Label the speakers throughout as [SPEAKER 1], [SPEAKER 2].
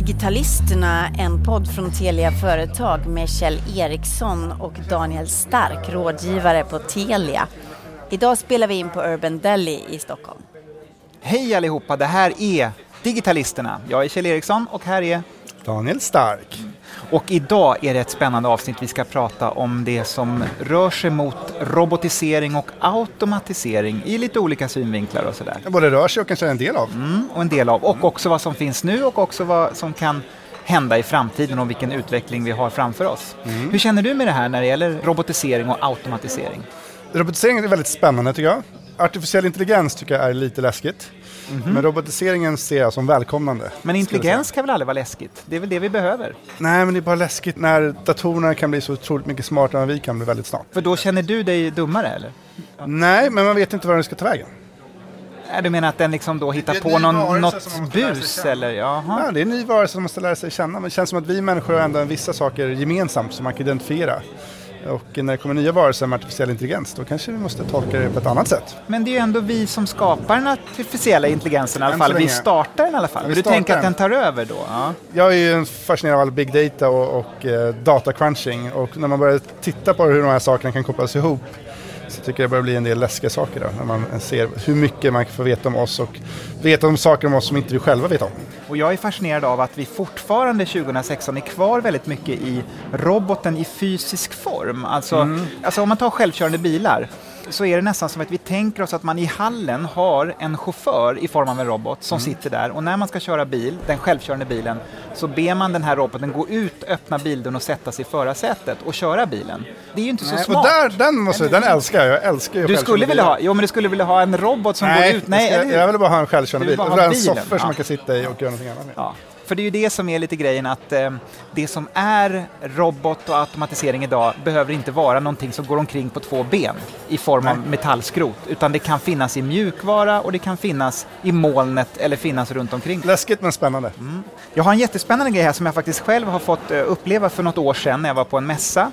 [SPEAKER 1] Digitalisterna, en podd från Telia Företag med Kjell Eriksson och Daniel Stark, rådgivare på Telia. Idag spelar vi in på Urban Deli i Stockholm.
[SPEAKER 2] Hej allihopa, det här är Digitalisterna. Jag är Kjell Eriksson och här är
[SPEAKER 3] Daniel Stark.
[SPEAKER 2] Och idag är det ett spännande avsnitt. Vi ska prata om det som rör sig mot robotisering och automatisering i lite olika synvinklar och sådär.
[SPEAKER 3] Både rör sig och kanske en del av.
[SPEAKER 2] Mm, och en del av. Och också vad som finns nu och också vad som kan hända i framtiden och vilken utveckling vi har framför oss. Mm. Hur känner du med det här när det gäller robotisering och automatisering?
[SPEAKER 3] Robotisering är väldigt spännande tycker jag. Artificiell intelligens tycker jag är lite läskigt. Mm -hmm. Men robotiseringen ser jag som välkomnande.
[SPEAKER 2] Men intelligens kan väl aldrig vara läskigt? Det är väl det vi behöver?
[SPEAKER 3] Nej, men det är bara läskigt när datorerna kan bli så otroligt mycket smartare än vi kan bli väldigt snart.
[SPEAKER 2] För då känner du dig dummare eller?
[SPEAKER 3] Nej, men man vet inte var den ska ta vägen.
[SPEAKER 2] Du menar att den liksom då hittar på någon, något bus eller? Jaha.
[SPEAKER 3] Ja, det är en ny varelse som man måste lära sig känna. Men det känns som att vi människor har ändå vissa saker gemensamt som man kan identifiera. Och när det kommer nya varelser med artificiell intelligens då kanske vi måste tolka det på ett annat sätt.
[SPEAKER 2] Men det är ju ändå vi som skapar den artificiella intelligensen i alla fall. Vi startar den i alla fall. Vill du tänka att den tar över då? Ja.
[SPEAKER 3] Jag är ju fascinerad av all big data och, och eh, data crunching och när man börjar titta på hur de här sakerna kan kopplas ihop så tycker jag det börjar bli en del läskiga saker då, när man ser hur mycket man får veta om oss och veta om saker om oss som inte vi själva vet om.
[SPEAKER 2] Och jag är fascinerad av att vi fortfarande 2016 är kvar väldigt mycket i roboten i fysisk form. Alltså, mm. alltså om man tar självkörande bilar så är det nästan som att vi tänker oss att man i hallen har en chaufför i form av en robot som mm. sitter där och när man ska köra bil, den självkörande bilen, så ber man den här roboten gå ut, öppna bildörren och sätta sig i förarsätet och köra bilen. Det är ju inte så
[SPEAKER 3] nej,
[SPEAKER 2] smart.
[SPEAKER 3] Och där, den, måste, den älskar jag. Jag älskar ju
[SPEAKER 2] Du skulle vilja ha, jo men du skulle vilja ha en robot som
[SPEAKER 3] nej,
[SPEAKER 2] går ut? Nej,
[SPEAKER 3] jag, jag vill bara ha en självkörande bil. Och en soffor som man kan sitta i och göra någonting annat med.
[SPEAKER 2] Ja. För det är ju det som är lite grejen att eh, det som är robot och automatisering idag behöver inte vara någonting som går omkring på två ben i form av metallskrot, utan det kan finnas i mjukvara och det kan finnas i molnet eller finnas runt omkring.
[SPEAKER 3] Läskigt men spännande. Mm.
[SPEAKER 2] Jag har en jättespännande grej här som jag faktiskt själv har fått eh, uppleva för något år sedan när jag var på en mässa.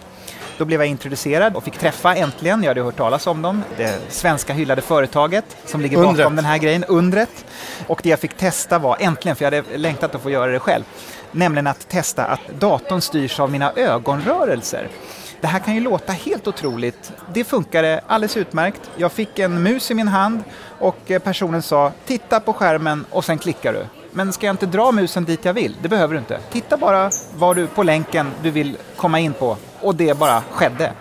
[SPEAKER 2] Då blev jag introducerad och fick träffa äntligen, jag hade hört talas om dem, det svenska hyllade företaget som ligger bakom Undret. den här grejen, Undret. Och det jag fick testa var, äntligen, för jag hade längtat att få göra det själv, nämligen att testa att datorn styrs av mina ögonrörelser. Det här kan ju låta helt otroligt. Det funkade alldeles utmärkt. Jag fick en mus i min hand och personen sa titta på skärmen och sen klickar du. Men ska jag inte dra musen dit jag vill? Det behöver du inte. Titta bara var du på länken du vill komma in på och det bara skedde.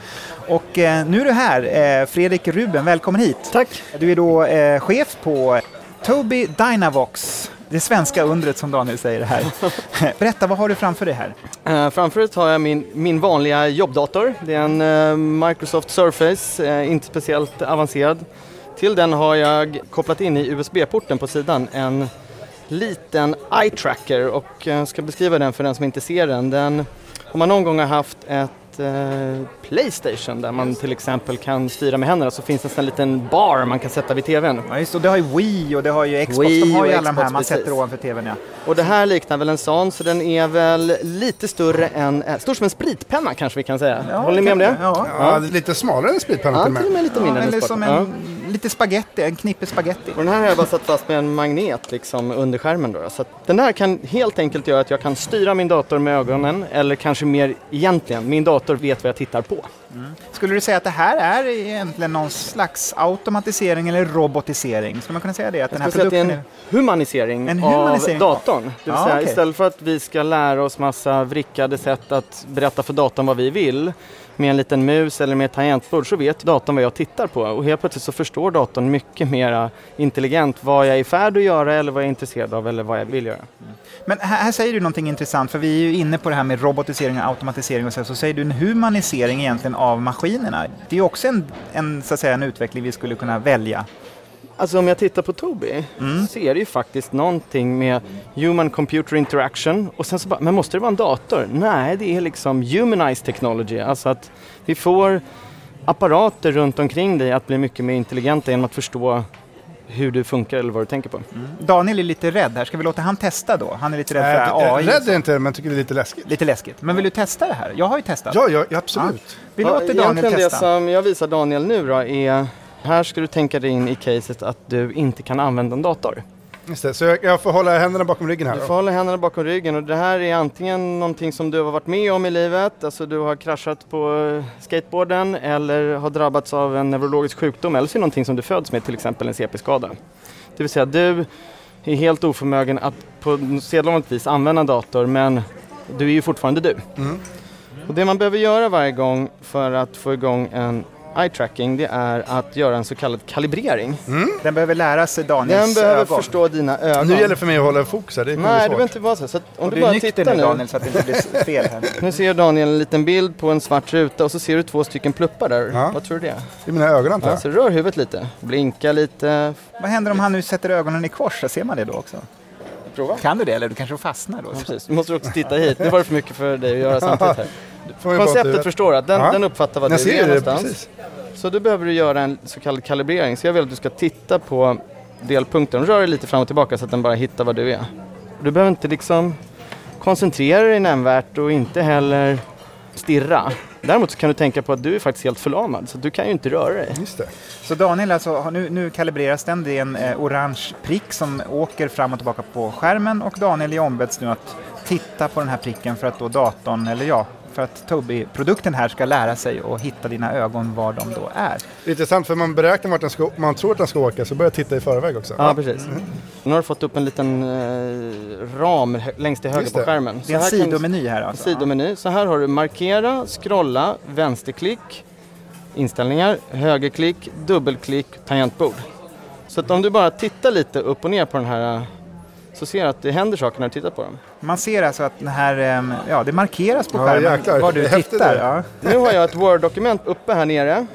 [SPEAKER 2] Och eh, nu är du här, eh, Fredrik Ruben, välkommen hit.
[SPEAKER 4] Tack.
[SPEAKER 2] Du är då eh, chef på Tobii Dynavox, det svenska undret som Daniel säger här. Berätta, vad har du framför dig här?
[SPEAKER 4] Uh, framför dig har jag min, min vanliga jobbdator. Det är en uh, Microsoft Surface, uh, inte speciellt avancerad. Till den har jag kopplat in i USB-porten på sidan en liten eye tracker och jag ska beskriva den för den som inte ser den. den om man någon gång har haft ett eh, Playstation där man till exempel kan styra med händerna så finns det en liten bar man kan sätta vid TVn.
[SPEAKER 2] Ja just och det har ju Wii och det har ju Xbox, Wii de har ju alla de här man precis. sätter ovanför TVn ja.
[SPEAKER 4] Och det här liknar väl en sån så den är väl lite större än, äh, stor som en spritpenna kanske vi kan säga. Ja, Håller ni med om det?
[SPEAKER 3] Ja. ja. lite smalare än spritpenna
[SPEAKER 4] ja, till och med. lite mindre
[SPEAKER 2] ja, än som en, lite spaghetti, en knippe spaghetti.
[SPEAKER 4] Och den här har jag bara satt fast med en magnet liksom under skärmen då. Så den här kan helt enkelt göra att jag kan styra min dator med ögonen eller kanske mer egentligen, min dator vet vad jag tittar på.
[SPEAKER 2] Mm. Skulle du säga att det här är egentligen någon slags automatisering eller robotisering? Skulle man kunna säga det?
[SPEAKER 4] Att jag den här säga att det är en humanisering, en humanisering av datorn. Det vill ja, säga, okay. Istället för att vi ska lära oss massa vrickade sätt att berätta för datorn vad vi vill med en liten mus eller med ett tangentbord så vet datorn vad jag tittar på och helt plötsligt så förstår datorn mycket mer intelligent vad jag är i färd att göra eller vad jag är intresserad av eller vad jag vill göra.
[SPEAKER 2] Men här, här, säger du någonting intressant, för vi är ju inne på det här med robotisering och automatisering och så, så säger du en humanisering egentligen av maskinerna. Det är också en, en, så att säga, en utveckling vi skulle kunna välja.
[SPEAKER 4] Alltså om jag tittar på Tobii mm. så är det ju faktiskt någonting med human computer interaction och sen så bara, men måste det vara en dator? Nej, det är liksom humanized technology, alltså att vi får apparater runt omkring dig att bli mycket mer intelligenta genom att förstå hur du funkar eller vad du tänker på. Mm.
[SPEAKER 2] Daniel är lite rädd här, ska vi låta han testa då? Han är lite rädd för
[SPEAKER 3] äh, AI. Rädd är inte, men tycker det är lite läskigt.
[SPEAKER 2] Lite läskigt. Men vill du testa det här? Jag har ju testat.
[SPEAKER 3] Ja, ja absolut. Ja.
[SPEAKER 2] Vi låter Daniel testa.
[SPEAKER 4] Det som jag visar Daniel nu då är, här ska du tänka dig in i caset att du inte kan använda en dator.
[SPEAKER 3] Just det, så jag, jag får hålla händerna bakom ryggen här
[SPEAKER 4] Du
[SPEAKER 3] då?
[SPEAKER 4] får hålla händerna bakom ryggen och det här är antingen någonting som du har varit med om i livet, alltså du har kraschat på eh, skateboarden eller har drabbats av en neurologisk sjukdom eller så är det någonting som du föds med, till exempel en CP-skada. Det vill säga du är helt oförmögen att på sedvanligt vis använda dator men du är ju fortfarande du.
[SPEAKER 3] Mm.
[SPEAKER 4] Och det man behöver göra varje gång för att få igång en eye tracking det är att göra en så kallad kalibrering.
[SPEAKER 2] Den behöver lära sig Daniels
[SPEAKER 4] Den behöver
[SPEAKER 2] ögon.
[SPEAKER 4] förstå dina ögon.
[SPEAKER 3] Nu gäller det för mig att hålla fokus här, det
[SPEAKER 4] Nej, det behöver inte vara så. så att om
[SPEAKER 2] Och
[SPEAKER 4] du
[SPEAKER 2] du är
[SPEAKER 4] bara tittar
[SPEAKER 2] nu
[SPEAKER 4] nu.
[SPEAKER 2] Daniel så att det inte blir fel här.
[SPEAKER 4] Nu ser Daniel en liten bild på en svart ruta och så ser du två stycken pluppar där.
[SPEAKER 3] Ja.
[SPEAKER 4] Vad tror du det är?
[SPEAKER 3] I mina ögon antar
[SPEAKER 4] Ja,
[SPEAKER 3] jag.
[SPEAKER 4] så rör huvudet lite, blinka lite.
[SPEAKER 2] Vad händer om han nu sätter ögonen i kors? Ser man det då också?
[SPEAKER 4] Prova.
[SPEAKER 2] Kan du det eller du kanske fastnar då?
[SPEAKER 4] Ja, precis. Du måste också titta hit. Nu var det för mycket för dig att göra samtidigt här. Konceptet förstår du, att den,
[SPEAKER 3] Ja.
[SPEAKER 4] den uppfattar vad
[SPEAKER 3] Jag
[SPEAKER 4] du
[SPEAKER 3] ser
[SPEAKER 4] är
[SPEAKER 3] det,
[SPEAKER 4] någonstans.
[SPEAKER 3] precis.
[SPEAKER 4] Så då behöver du göra en så kallad kalibrering. Så jag vill att du ska titta på delpunkten. Rör dig lite fram och tillbaka så att den bara hittar vad du är. Du behöver inte liksom koncentrera dig nämnvärt och inte heller stirra. Däremot så kan du tänka på att du är faktiskt helt förlamad så du kan ju inte röra dig.
[SPEAKER 3] Just det.
[SPEAKER 2] Så Daniel, alltså, nu, nu kalibreras den. Det är en eh, orange prick som åker fram och tillbaka på skärmen och Daniel är ombeds nu att titta på den här pricken för att då datorn, eller ja, för att Tobii-produkten här ska lära sig och hitta dina ögon var de då är.
[SPEAKER 3] Det är intressant för man beräknar vart den ska, man tror att den ska åka så börjar titta i förväg också.
[SPEAKER 4] Ja, precis. Nu har du fått upp en liten eh, ram längst till höger på skärmen.
[SPEAKER 2] Det är en
[SPEAKER 4] här kan-
[SPEAKER 2] sidomeny här alltså.
[SPEAKER 4] Sidomeny. Så här har du markera, scrolla, vänsterklick, inställningar, högerklick, dubbelklick, tangentbord. Så att om du bara tittar lite upp och ner på den här så ser du att det händer saker när du tittar på dem.
[SPEAKER 2] Man ser alltså att den här, ehm, ja det markeras på
[SPEAKER 3] Ja,
[SPEAKER 2] skärmen
[SPEAKER 3] jäklar.
[SPEAKER 2] var du tittar. Ja.
[SPEAKER 4] Nu har jag ett Word-dokument uppe här nere.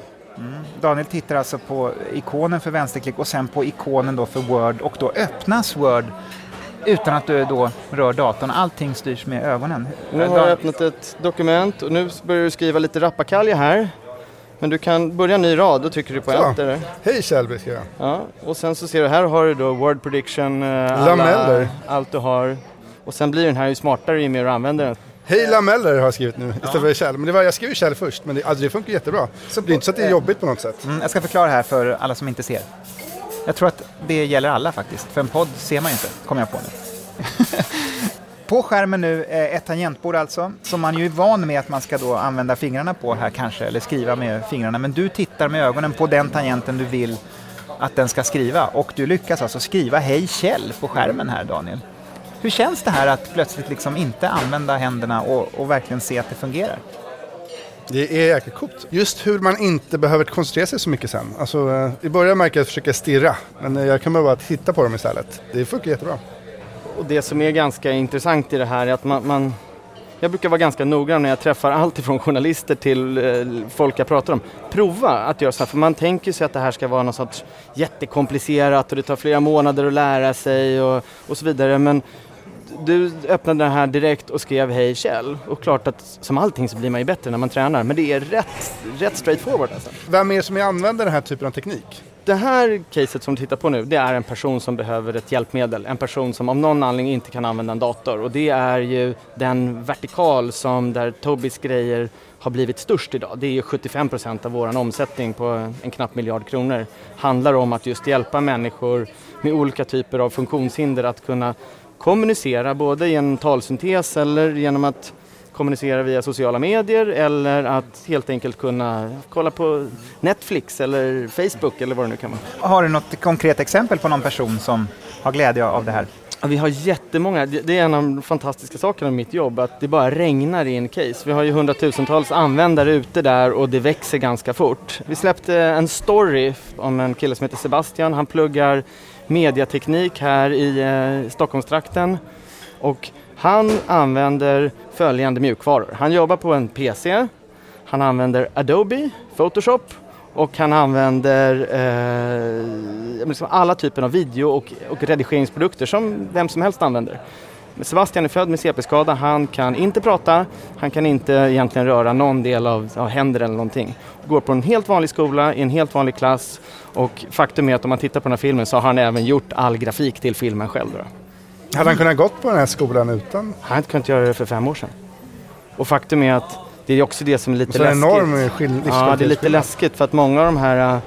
[SPEAKER 2] Daniel tittar alltså på ikonen för vänsterklick och sen på ikonen då för Word och då öppnas Word utan att du då rör datorn. Allting styrs med ögonen.
[SPEAKER 4] Nu har jag öppnat ett dokument och nu börjar du skriva lite rappakalja här. Men du kan börja en ny rad, då trycker du på
[SPEAKER 3] Så.
[SPEAKER 4] enter.
[SPEAKER 3] Hej Kjell, ska jag.
[SPEAKER 4] Ja, och sen så ser du här har du då word prediction, eh, alla,
[SPEAKER 3] Lameller.
[SPEAKER 4] allt du har. Och sen blir den här ju smartare ju mer du använder den.
[SPEAKER 3] Hej Lameller har jag skrivit nu istället för Kjell. Men det var, jag skrev ju Kjell först, men det, alltså, det funkar jättebra. Så det är inte så att det är jobbigt på något sätt.
[SPEAKER 2] Mm, jag ska förklara här för alla som inte ser. Jag tror att det gäller alla faktiskt, för en podd ser man ju inte, kommer jag på nu. på skärmen nu, eh, ett tangentbord alltså, som man ju är van med att man ska då använda fingrarna på här kanske, eller skriva med fingrarna. Men du tittar med ögonen på den tangenten du vill att den ska skriva och du lyckas alltså skriva Hej Kjell på skärmen här Daniel. Hur känns det här att plötsligt liksom inte använda händerna och, och verkligen se att det fungerar?
[SPEAKER 3] Det är jäkligt coolt. Just hur man inte behöver koncentrera sig så mycket sen. Alltså, eh, I början märker jag att jag försöker stirra, men jag kan behöva titta på dem istället. Det funkar jättebra.
[SPEAKER 4] Och det som är ganska intressant i det här är att man, man jag brukar vara ganska noggrann när jag träffar allt ifrån journalister till eh, folk jag pratar om. Prova att göra så här, för man tänker sig att det här ska vara något sorts jättekomplicerat och det tar flera månader att lära sig och, och så vidare. Men du öppnade den här direkt och skrev Hej Kjell. Och klart att som allting så blir man ju bättre när man tränar. Men det är rätt, rätt straightforward alltså.
[SPEAKER 3] Vem är det som använder den här typen av teknik?
[SPEAKER 4] Det här caset som du tittar på nu, det är en person som behöver ett hjälpmedel. En person som av någon anledning inte kan använda en dator. Och det är ju den vertikal som där Tobis grejer har blivit störst idag. Det är ju 75 procent av vår omsättning på en knapp miljard kronor. Handlar om att just hjälpa människor med olika typer av funktionshinder att kunna kommunicera både genom talsyntes eller genom att kommunicera via sociala medier eller att helt enkelt kunna kolla på Netflix eller Facebook eller vad det nu kan vara.
[SPEAKER 2] Har du något konkret exempel på någon person som har glädje av det här?
[SPEAKER 4] Vi har jättemånga, det är en av de fantastiska sakerna med mitt jobb, att det bara regnar in case. Vi har ju hundratusentals användare ute där och det växer ganska fort. Vi släppte en story om en kille som heter Sebastian, han pluggar mediateknik här i eh, Stockholmstrakten och han använder följande mjukvaror. Han jobbar på en PC, han använder Adobe, Photoshop och han använder eh, liksom alla typer av video och, och redigeringsprodukter som vem som helst använder. Sebastian är född med CP-skada, han kan inte prata, han kan inte egentligen röra någon del av, av händer eller någonting. Går på en helt vanlig skola, i en helt vanlig klass och faktum är att om man tittar på den här filmen så har han även gjort all grafik till filmen själv. Då.
[SPEAKER 3] Hade han kunnat gått på den här skolan utan?
[SPEAKER 4] Han hade kunnat göra det för fem år sedan. Och faktum är att det är också det som är lite
[SPEAKER 3] Så en
[SPEAKER 4] läskigt.
[SPEAKER 3] enorm skill-
[SPEAKER 4] Ja, det är lite läskigt för att många av de här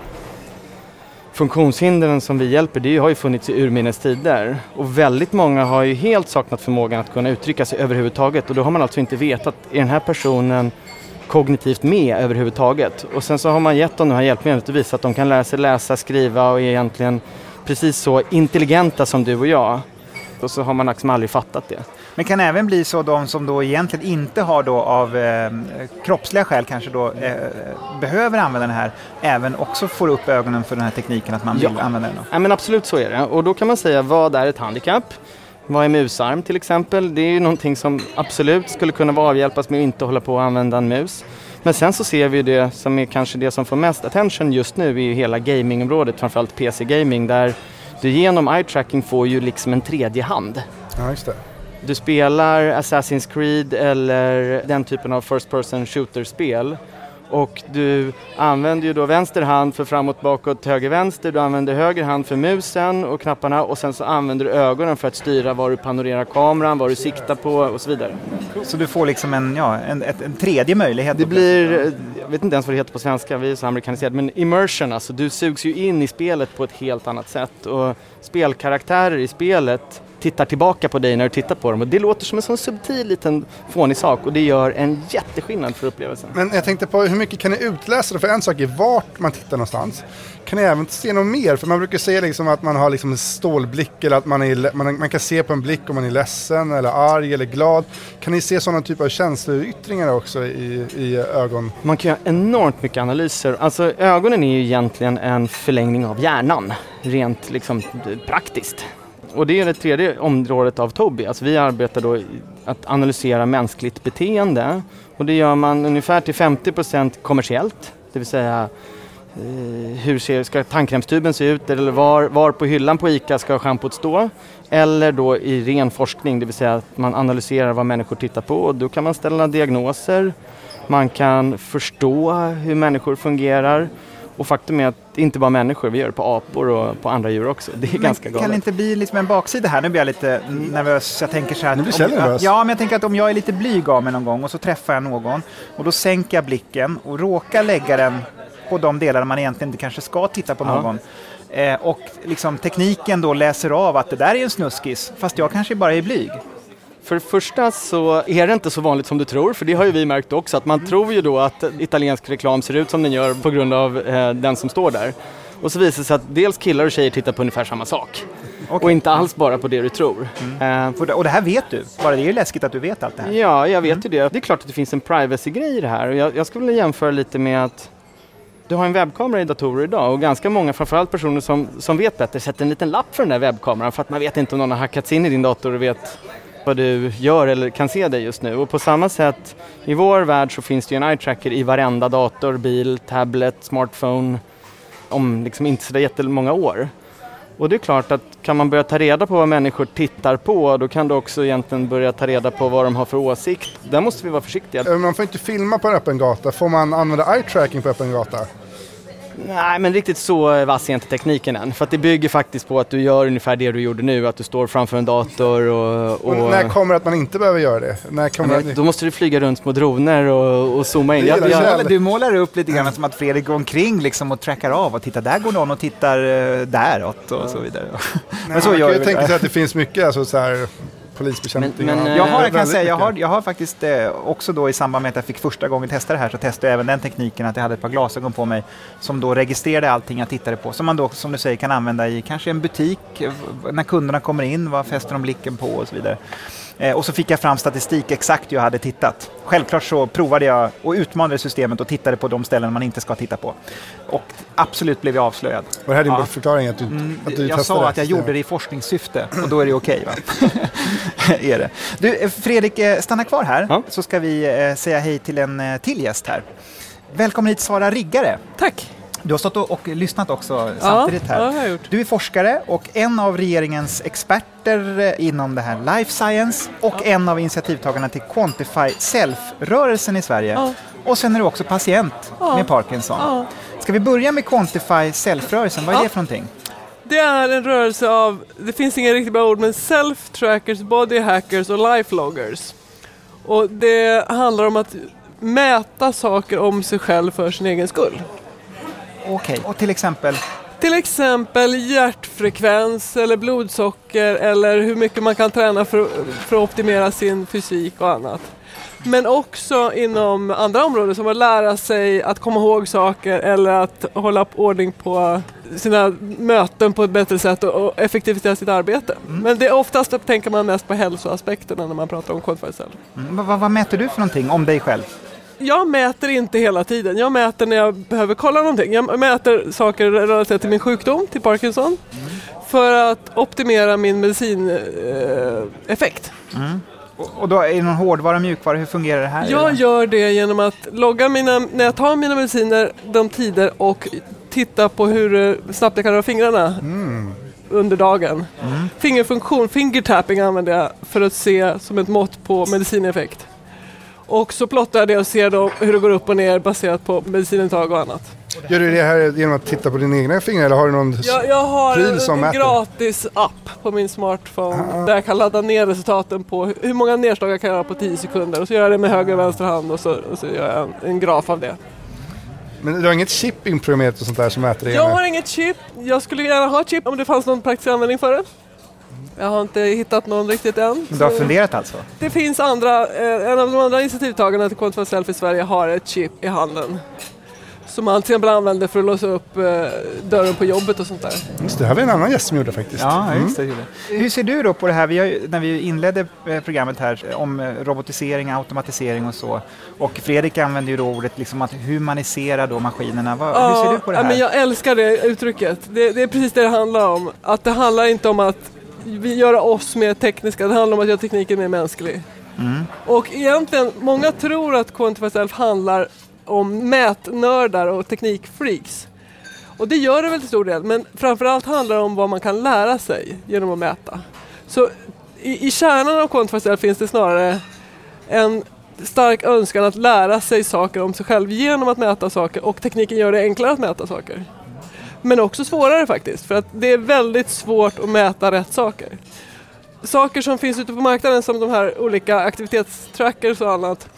[SPEAKER 4] funktionshindren som vi hjälper, det har ju funnits i urminnes tider. Och väldigt många har ju helt saknat förmågan att kunna uttrycka sig överhuvudtaget och då har man alltså inte vetat, är den här personen kognitivt med överhuvudtaget? Och sen så har man gett dem det här hjälpmedlet och visat att de kan lära sig läsa, skriva och är egentligen precis så intelligenta som du och jag. Och så har man liksom aldrig fattat det.
[SPEAKER 2] Men kan även bli så de som då egentligen inte har då av eh, kroppsliga skäl kanske då eh, behöver använda den här, även också får upp ögonen för den här tekniken att man vill använda den? Då?
[SPEAKER 4] Ja men absolut så är det. Och då kan man säga, vad är ett handikapp? Vad är musarm till exempel? Det är ju någonting som absolut skulle kunna vara avhjälpas med att inte hålla på att använda en mus. Men sen så ser vi det som är kanske det som får mest attention just nu i hela gamingområdet, framförallt PC-gaming, där du genom eye tracking får ju liksom en tredje hand.
[SPEAKER 3] Ja, just det.
[SPEAKER 4] Du spelar Assassin's Creed eller den typen av First Person Shooter-spel och du använder ju då vänster hand för framåt, bakåt, höger, vänster. Du använder höger hand för musen och knapparna och sen så använder du ögonen för att styra var du panorerar kameran, vad du siktar på och så vidare.
[SPEAKER 2] Så du får liksom en, ja, en, en tredje möjlighet?
[SPEAKER 4] Det blir, jag vet inte ens vad det heter på svenska, vi är så amerikaniserade, men immersion, alltså du sugs ju in i spelet på ett helt annat sätt och spelkaraktärer i spelet tittar tillbaka på dig när du tittar på dem och det låter som en sån subtil liten fånig sak och det gör en jätteskillnad för upplevelsen.
[SPEAKER 3] Men jag tänkte på hur mycket kan ni utläsa det? För en sak är vart man tittar någonstans. Kan ni även se något mer? För man brukar säga liksom att man har liksom en stålblick eller att man, är, man, man kan se på en blick om man är ledsen eller arg eller glad. Kan ni se sådana typer av känsloyttringar också i, i ögon?
[SPEAKER 4] Man kan göra enormt mycket analyser. Alltså ögonen är ju egentligen en förlängning av hjärnan, rent liksom praktiskt. Och det är det tredje området av Tobii. Alltså vi arbetar då att analysera mänskligt beteende. Och det gör man ungefär till 50% kommersiellt, det vill säga eh, hur ser, ska tandkrämstuben se ut? Eller var, var på hyllan på ICA ska schampot stå? Eller då i ren forskning, det vill säga att man analyserar vad människor tittar på. Och då kan man ställa diagnoser, man kan förstå hur människor fungerar och faktum är att det inte bara människor, vi gör det på apor och på andra djur också. Det är men ganska galet.
[SPEAKER 2] Kan det inte bli liksom en baksida här? Nu blir jag lite nervös. Jag tänker så här.
[SPEAKER 3] Nu blir Kjell nervös.
[SPEAKER 2] Ja, men jag tänker att om jag är lite blyg av mig någon gång och så träffar jag någon och då sänker jag blicken och råkar lägga den på de delar man egentligen inte kanske ska titta på någon. Eh, och liksom tekniken då läser av att det där är en snuskis, fast jag kanske bara är blyg.
[SPEAKER 4] För det första så är det inte så vanligt som du tror, för det har ju vi märkt också, att man mm. tror ju då att italiensk reklam ser ut som den gör på grund av eh, den som står där. Och så visar det sig att dels killar och tjejer tittar på ungefär samma sak. Okay. Och inte alls bara på det du tror.
[SPEAKER 2] Mm. Uh, och det här vet du? Bara det är läskigt att du vet allt det här.
[SPEAKER 4] Ja, jag vet mm. ju det. Det är klart att det finns en privacy-grej i det här. Jag, jag skulle vilja jämföra lite med att du har en webbkamera i datorer idag och ganska många, framförallt personer som, som vet bättre, sätter en liten lapp för den där webbkameran för att man vet inte om någon har hackat sig in i din dator och vet vad du gör eller kan se dig just nu. Och på samma sätt, i vår värld så finns det ju en eye tracker i varenda dator, bil, tablet, smartphone om liksom inte så jättemånga år. Och det är klart att kan man börja ta reda på vad människor tittar på då kan du också egentligen börja ta reda på vad de har för åsikt. Där måste vi vara försiktiga.
[SPEAKER 3] Eh, man får inte filma på en öppen gata. Får man använda eye tracking på öppen gata?
[SPEAKER 4] Nej, men riktigt så vass är inte tekniken än. För att det bygger faktiskt på att du gör ungefär det du gjorde nu, att du står framför en dator och... och...
[SPEAKER 3] när kommer det att man inte behöver göra det? När kommer
[SPEAKER 4] men, Då måste du flyga runt små droner och, och zooma in.
[SPEAKER 2] Jag, jag, du målar upp lite grann som att Fredrik går omkring liksom och trackar av och tittar, där går någon och tittar uh, däråt och så vidare.
[SPEAKER 3] Nej, men så jag, jag tänker att det finns mycket alltså, så här, polisbekämpning. Men,
[SPEAKER 2] men, jag har, jag kan säga, jag har, jag har faktiskt eh, också då i samband med att jag fick första gången testa det här så testade jag även den tekniken att jag hade ett par glasögon på mig som då registrerade allting jag tittade på som man då som du säger kan använda i kanske en butik när kunderna kommer in, vad fäster de blicken på och så vidare. Eh, och så fick jag fram statistik exakt jag hade tittat. Självklart så provade jag och utmanade systemet och tittade på de ställen man inte ska titta på. Och absolut blev jag avslöjad.
[SPEAKER 3] Var det här din ja. förklaring att du, mm, att du
[SPEAKER 2] Jag sa att jag gjorde det i forskningssyfte och då är det okej. Okay, är det. Du, eh, Fredrik, eh, stanna kvar här ja. så ska vi säga hej till en till gäst här. Välkommen hit Sara Riggare.
[SPEAKER 5] Tack.
[SPEAKER 2] Du har stått och, och lyssnat också samtidigt här.
[SPEAKER 5] Ja, gjort.
[SPEAKER 2] Du är forskare och en av regeringens experter inom det här life science och ja. en av initiativtagarna till Quantify Self-rörelsen i Sverige. Ja. Och sen är du också patient med Parkinson. Ska vi börja med Quantify Self-rörelsen? Vad är det för någonting?
[SPEAKER 5] Det är en rörelse av, det finns inga riktigt bra ord, men self-trackers, body hackers och life-loggers. Och det handlar om att mäta saker om sig själv för sin egen skull.
[SPEAKER 2] Okej, okay. och till exempel?
[SPEAKER 5] Till exempel hjärtfrekvens eller blodsocker eller hur mycket man kan träna för, för att optimera sin fysik och annat. Men också inom andra områden som att lära sig att komma ihåg saker eller att hålla upp ordning på sina möten på ett bättre sätt och effektivisera sitt arbete. Mm. Men det är oftast tänker man mest på hälsoaspekterna när man pratar om Self.
[SPEAKER 2] Mm. Vad, vad mäter du för någonting om dig själv?
[SPEAKER 5] Jag mäter inte hela tiden. Jag mäter när jag behöver kolla någonting. Jag mäter saker relaterat till min sjukdom, till Parkinson, mm. för att optimera min medicineffekt. Eh, mm.
[SPEAKER 2] Och då är det någon hårdvara, mjukvara, hur fungerar det här?
[SPEAKER 5] Jag gör det genom att logga mina, när jag tar mina mediciner, de tider och titta på hur snabbt jag kan röra fingrarna mm. under dagen. Mm. Fingerfunktion, fingertapping använder jag för att se som ett mått på medicineffekt. Och så plottar jag det och ser då hur det går upp och ner baserat på medicinintag och annat.
[SPEAKER 3] Gör du det här genom att titta på dina egna fingrar eller har du någon
[SPEAKER 5] jag, jag har pryl som mäter? En gratis app på min smartphone ah. där jag kan ladda ner resultaten på hur många nedslag jag kan göra på 10 sekunder och så gör jag det med höger och vänster hand och så, och så gör jag en, en graf av det.
[SPEAKER 3] Men du har inget chip inprogrammerat och sånt där som mäter det?
[SPEAKER 5] Jag har inget chip. Jag skulle gärna ha ett chip om det fanns någon praktisk användning för det. Jag har inte hittat någon riktigt än.
[SPEAKER 2] Men du har funderat alltså?
[SPEAKER 5] Det finns andra, eh, en av de andra initiativtagarna till Quantum Self i Sverige har ett chip i handen som man till exempel använder för att låsa upp eh, dörren på jobbet och sånt där.
[SPEAKER 3] Just det, här var en annan gäst som gjorde faktiskt.
[SPEAKER 2] Ja, just det. Mm. Hur ser du då på det här, vi har, när vi inledde eh, programmet här om robotisering, automatisering och så. Och Fredrik använder ju då ordet liksom att humanisera då maskinerna. Vad, ja, hur ser du på det här?
[SPEAKER 5] Ja, men jag älskar det uttrycket. Det, det är precis det det handlar om. Att det handlar inte om att göra oss mer tekniska, det handlar om att göra tekniken mer mänsklig. Mm. Och egentligen, många tror att Quantify handlar om mätnördar och teknikfreaks. Och det gör det väl till stor del, men framförallt handlar det om vad man kan lära sig genom att mäta. Så i, i kärnan av Quantify finns det snarare en stark önskan att lära sig saker om sig själv genom att mäta saker och tekniken gör det enklare att mäta saker. Men också svårare faktiskt, för att det är väldigt svårt att mäta rätt saker. Saker som finns ute på marknaden som de här olika aktivitetstrackers och annat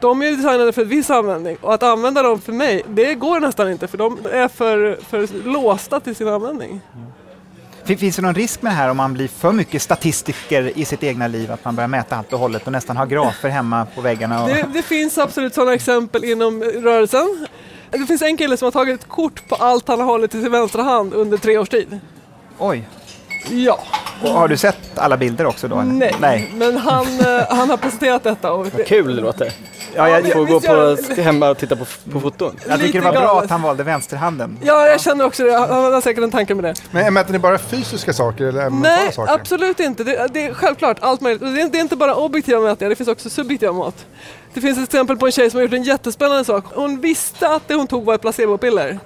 [SPEAKER 5] de är designade för en viss användning och att använda dem för mig, det går nästan inte för de är för, för låsta till sin användning.
[SPEAKER 2] Finns det någon risk med det här om man blir för mycket statistiker i sitt egna liv, att man börjar mäta allt och hållet och nästan har grafer hemma på väggarna? Och...
[SPEAKER 5] Det, det finns absolut sådana exempel inom rörelsen. Det finns en kille som har tagit ett kort på allt han har hållit i sin vänstra hand under tre års tid.
[SPEAKER 2] Oj.
[SPEAKER 5] Ja.
[SPEAKER 2] Och har du sett alla bilder också då?
[SPEAKER 5] Nej, Nej. men han, eh, han har presenterat detta. Och
[SPEAKER 4] Vad kul det låter. Ja, jag, får gå på, hemma och titta på, på foton.
[SPEAKER 2] Jag tycker det var bra att han valde vänsterhanden.
[SPEAKER 5] Ja, jag känner också det. Han har säkert en tanke med det.
[SPEAKER 3] Men mäter ni bara fysiska saker eller
[SPEAKER 5] Nej,
[SPEAKER 3] saker?
[SPEAKER 5] absolut inte. Det, det, är självklart allt möjligt. Det är, det är inte bara objektiva mätningar, det finns också subjektiva mått. Det finns ett exempel på en tjej som har gjort en jättespännande sak. Hon visste att det hon tog var ett placebopiller.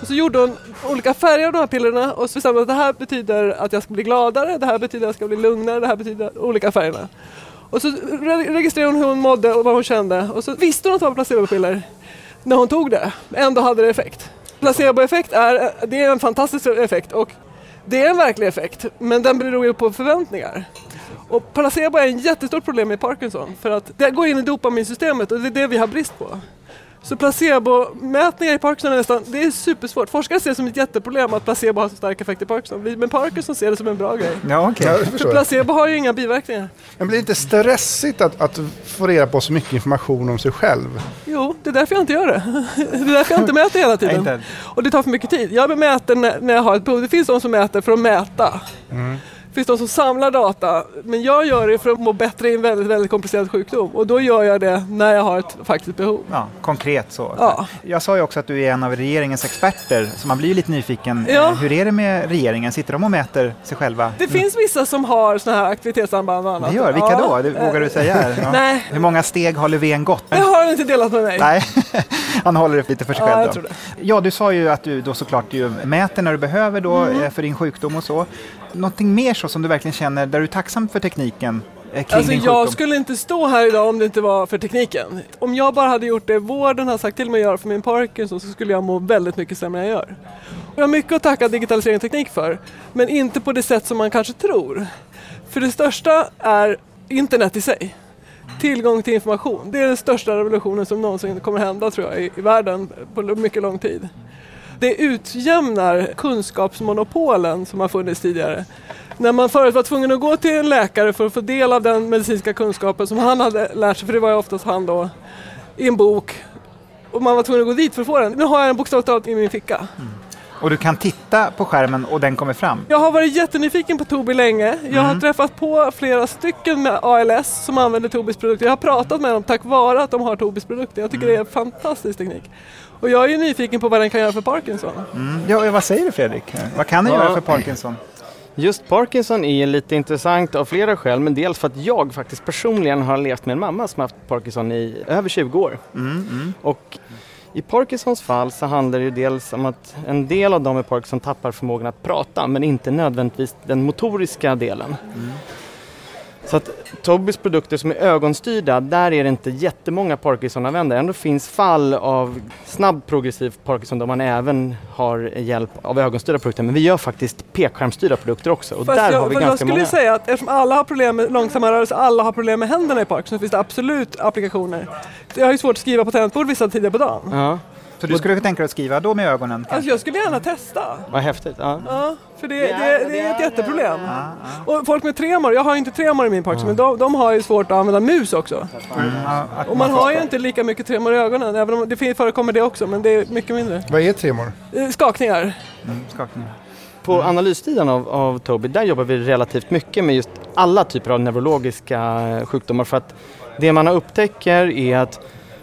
[SPEAKER 5] Och så gjorde hon olika färger av de här pillerna och så bestämde hon att det här betyder att jag ska bli gladare, det här betyder att jag ska bli lugnare, det här betyder olika färgerna. Och så registrerade hon hur hon mådde och vad hon kände och så visste hon att det var placebopiller när hon tog det. Ändå hade det effekt. Placeboeffekt är, det är en fantastisk effekt och det är en verklig effekt men den beror ju på förväntningar. Och placebo är ett jättestort problem med Parkinson för att det går in i dopaminsystemet och det är det vi har brist på. Så placebomätningar i Parkinson är nästan, det är supersvårt. Forskare ser det som ett jätteproblem att placebo har så stark effekt i Parkinson. Men Parkinson ser det som en bra grej.
[SPEAKER 2] Ja, okay.
[SPEAKER 5] För placebo har ju inga biverkningar.
[SPEAKER 3] Men blir det inte stressigt att, att få reda på så mycket information om sig själv?
[SPEAKER 5] Jo, det är därför jag inte gör det. Det är därför jag inte mäter hela tiden. Och det tar för mycket tid. Jag mäter när, när jag har ett behov. Det finns de som mäter för att mäta. Mm finns de som samlar data, men jag gör det för att må bättre i en väldigt, väldigt komplicerad sjukdom och då gör jag det när jag har ett faktiskt behov.
[SPEAKER 2] Ja, konkret så.
[SPEAKER 5] Ja.
[SPEAKER 2] Jag sa ju också att du är en av regeringens experter, så man blir lite nyfiken. Ja. Hur är det med regeringen? Sitter de och mäter sig själva?
[SPEAKER 5] Det finns vissa som har sådana här aktivitetssamband och annat.
[SPEAKER 2] Det gör, vilka ja. då? Det vågar du säga? Ja.
[SPEAKER 5] Nej.
[SPEAKER 2] Hur många steg har Löfven gått?
[SPEAKER 5] Det har han inte delat med mig.
[SPEAKER 2] Nej, han håller det lite för sig
[SPEAKER 5] ja,
[SPEAKER 2] själv.
[SPEAKER 5] Jag tror det.
[SPEAKER 2] Ja, du sa ju att du då såklart ju mäter när du behöver då mm. Eh, för din sjukdom och så. Någonting mer så som du verkligen känner, där du är tacksam för tekniken?
[SPEAKER 5] Eh, alltså jag skulle inte stå här idag om det inte var för tekniken. Om jag bara hade gjort det vården har sagt till mig att göra för min Parkinson så skulle jag må väldigt mycket sämre än jag gör. Jag har mycket att tacka digitalisering och teknik för, men inte på det sätt som man kanske tror. För det största är internet i sig. Tillgång till information. Det är den största revolutionen som någonsin kommer hända tror jag i, i världen på mycket lång tid. Det utjämnar kunskapsmonopolen som har funnits tidigare. När man förut var tvungen att gå till en läkare för att få del av den medicinska kunskapen som han hade lärt sig, för det var ju oftast han då, i en bok. Och man var tvungen att gå dit för att få den. Nu har jag den bokstavligt talat i min ficka. Mm.
[SPEAKER 2] Och du kan titta på skärmen och den kommer fram?
[SPEAKER 5] Jag har varit jättenyfiken på Tobii länge. Jag mm. har träffat på flera stycken med ALS som använder Tobiis produkter. Jag har pratat med dem tack vare att de har Tobiis produkter. Jag tycker mm. det är en fantastisk teknik. Och jag är ju nyfiken på vad den kan göra för Parkinson.
[SPEAKER 2] Mm. Ja, vad säger du Fredrik? Vad kan den ja. göra för Parkinson?
[SPEAKER 4] Just Parkinson är lite intressant av flera skäl, men dels för att jag faktiskt personligen har levt med en mamma som har haft Parkinson i över 20 år. Mm, mm. Och i Parkinsons fall så handlar det dels om att en del av dem med Parkinson tappar förmågan att prata men inte nödvändigtvis den motoriska delen. Mm. Så att Tobis produkter som är ögonstyrda, där är det inte jättemånga Parkinson-användare. Ändå finns fall av snabb progressiv Parkinson där man även har hjälp av ögonstyrda produkter. Men vi gör faktiskt pekskärmsstyrda produkter också och
[SPEAKER 5] Fast
[SPEAKER 4] där
[SPEAKER 5] jag,
[SPEAKER 4] har vi ganska
[SPEAKER 5] Jag skulle
[SPEAKER 4] många.
[SPEAKER 5] säga att eftersom alla har problem med långsamma rörelser, alla har problem med händerna i Parkinson, så finns det absolut applikationer. Jag har ju svårt att skriva på tangentbord vissa tider på dagen.
[SPEAKER 2] Ja. Så du skulle tänka dig att skriva då med ögonen?
[SPEAKER 5] Alltså jag skulle gärna testa.
[SPEAKER 4] Vad häftigt. Ja.
[SPEAKER 5] ja för det, det, är, det är ett jätteproblem. Ja, ja. Och folk med tremor, jag har inte tremor i min park, men de, de, har ju svårt att använda mus också. Mm. Och man har ju inte lika mycket tremor i ögonen, även om det förekommer det också, men det är mycket mindre.
[SPEAKER 3] Vad är tremor?
[SPEAKER 5] Eh, skakningar.
[SPEAKER 2] Mm, skakningar.
[SPEAKER 4] På analyssidan av, av Tobii, där jobbar vi relativt mycket med just alla typer av neurologiska sjukdomar för att det man upptäcker är att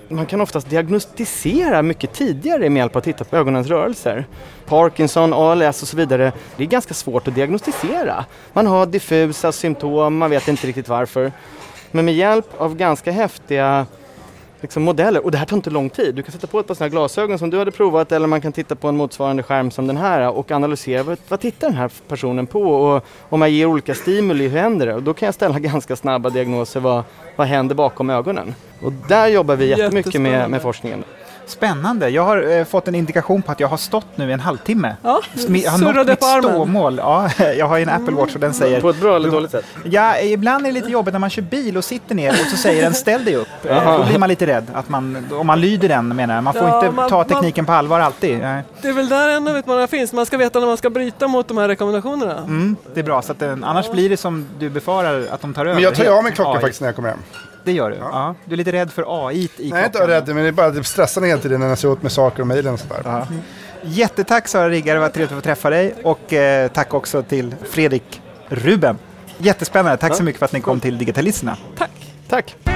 [SPEAKER 4] man kan oftast diagnostisera mycket tidigare med hjälp av att titta på ögonens rörelser. Parkinson, ALS och så vidare, det är ganska svårt att diagnostisera. Man har diffusa symptom, man vet inte riktigt varför. Men med hjälp av ganska häftiga liksom, modeller, och det här tar inte lång tid. Du kan sätta på ett par sådana glasögon som du hade provat eller man kan titta på en motsvarande skärm som den här och analysera vad, vad tittar den här personen på och om jag ger olika stimuli, hur händer det? Och då kan jag ställa ganska snabba diagnoser, vad, vad händer bakom ögonen? Och där jobbar vi jättemycket med, med forskningen.
[SPEAKER 2] Spännande. Jag har eh, fått en indikation på att jag har stått nu i en halvtimme.
[SPEAKER 5] Ja,
[SPEAKER 2] jag har nått mitt ståmål. Ja, jag har en Apple Watch och den säger...
[SPEAKER 4] På ett bra eller dåligt sätt?
[SPEAKER 2] Ja, ibland är det lite jobbigt när man kör bil och sitter ner och så säger den ställ dig upp. Aha. Då blir man lite rädd. Att man, om man lyder den menar jag. Man får ja, inte man, ta tekniken man, på allvar alltid. Nej.
[SPEAKER 5] Det är väl där en av utmaningarna finns. Man ska veta när man ska bryta mot de här rekommendationerna.
[SPEAKER 2] Mm, det är bra, så att, annars blir det som du befarar att de tar över.
[SPEAKER 3] Men jag tar av mig klockan faktiskt när jag kommer hem.
[SPEAKER 2] Det gör du? Ja. ja. Du är lite rädd för AI i?
[SPEAKER 3] Nej, inte rädd, men det är bara det stressar hela tiden när jag ser åt med saker och mejlen och sådär. Ja.
[SPEAKER 2] Jättetack Sara Riggar, det var trevligt att få träffa dig. Och eh, tack också till Fredrik Ruben. Jättespännande, tack ja. så mycket för att ni kom till Digitalisterna.
[SPEAKER 5] Tack.
[SPEAKER 2] Tack.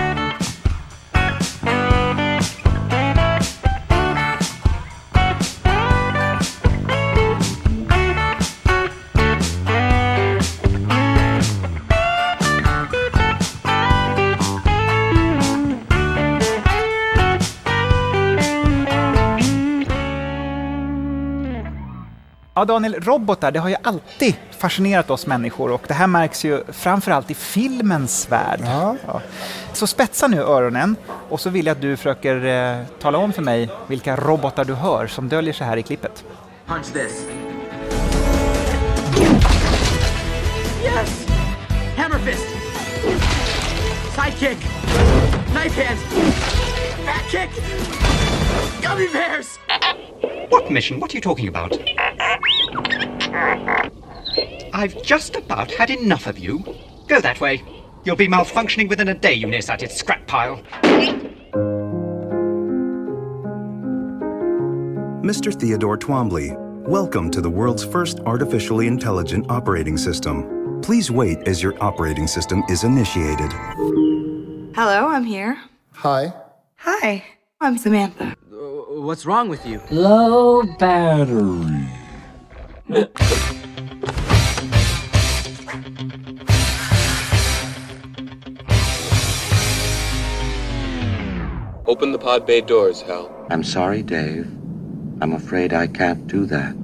[SPEAKER 2] Ja, Daniel, robotar, det har ju alltid fascinerat oss människor och det här märks ju framförallt i filmens värld. Ja. Ja. Så spetsa nu öronen och så vill jag att du försöker eh, tala om för mig vilka robotar du hör som döljer sig här i klippet. Punch this. Yes! Hammer fist! Sidekick! Knife hand! Back kick! Gummy bears! What mission? What are you talking about? I've just about had enough of you. Go that way. You'll be malfunctioning within a day, you nearsighted scrap pile.
[SPEAKER 6] Mr. Theodore Twombly, welcome to the world's first artificially intelligent operating system. Please wait as your operating system is initiated.
[SPEAKER 7] Hello, I'm here.
[SPEAKER 3] Hi.
[SPEAKER 7] Hi, I'm Samantha.
[SPEAKER 8] What's wrong with you?
[SPEAKER 9] Low battery.
[SPEAKER 10] Open the pod bay doors, Hal.
[SPEAKER 11] I'm sorry, Dave. I'm afraid I can't do that.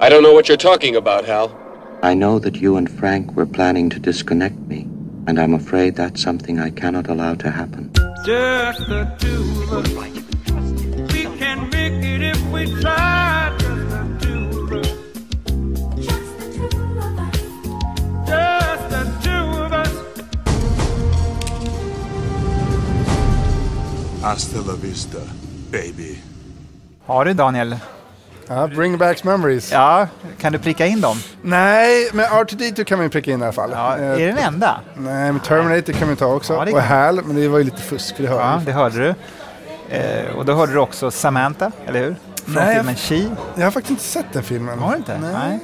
[SPEAKER 10] I don't know what you're talking about, Hal.
[SPEAKER 11] I know that you and Frank were planning to disconnect me, and I'm afraid that's something I cannot allow to happen. Just the two of us.
[SPEAKER 2] Hasta la vista, baby. Ja du Daniel,
[SPEAKER 3] Ja, bring back memories.
[SPEAKER 2] Ja, kan du pricka in dem?
[SPEAKER 3] Nej, men R2D2 kan man ju pricka in i alla fall.
[SPEAKER 2] Ja, är det den enda?
[SPEAKER 3] Nej, men Terminator kan man ta också.
[SPEAKER 2] Ja, det
[SPEAKER 3] och HAL, men det var ju lite fusk, för det hörde
[SPEAKER 2] Ja, det hörde du. Eh, och då hörde du också Samantha, eller hur? Från
[SPEAKER 3] Nej,
[SPEAKER 2] filmen She.
[SPEAKER 3] Jag har faktiskt inte sett den filmen.
[SPEAKER 2] Har du inte?
[SPEAKER 3] Nej.